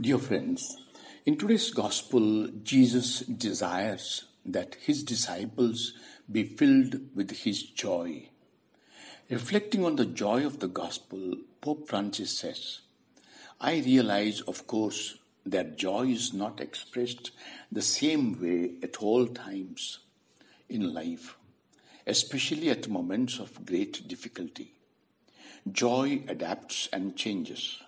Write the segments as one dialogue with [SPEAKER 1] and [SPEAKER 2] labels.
[SPEAKER 1] Dear friends, in today's gospel, Jesus desires that his disciples be filled with his joy. Reflecting on the joy of the gospel, Pope Francis says, I realize, of course, that joy is not expressed the same way at all times in life, especially at moments of great difficulty. Joy adapts and changes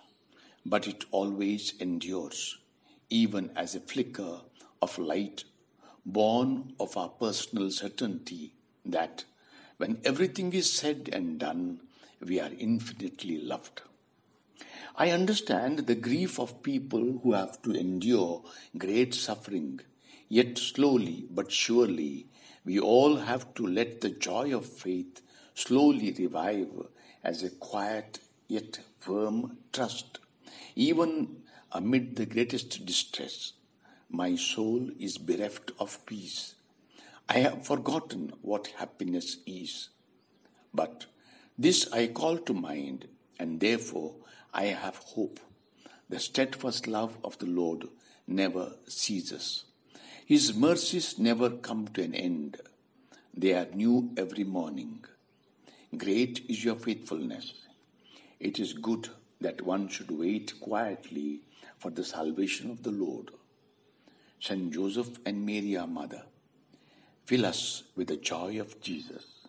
[SPEAKER 1] but it always endures, even as a flicker of light born of our personal certainty that when everything is said and done, we are infinitely loved. I understand the grief of people who have to endure great suffering, yet slowly but surely we all have to let the joy of faith slowly revive as a quiet yet firm trust even amid the greatest distress, my soul is bereft of peace. I have forgotten what happiness is. But this I call to mind, and therefore I have hope. The steadfast love of the Lord never ceases. His mercies never come to an end. They are new every morning. Great is your faithfulness. It is good that one should wait quietly for the salvation of the Lord. Saint Joseph and Mary, our mother, fill us with the joy of Jesus.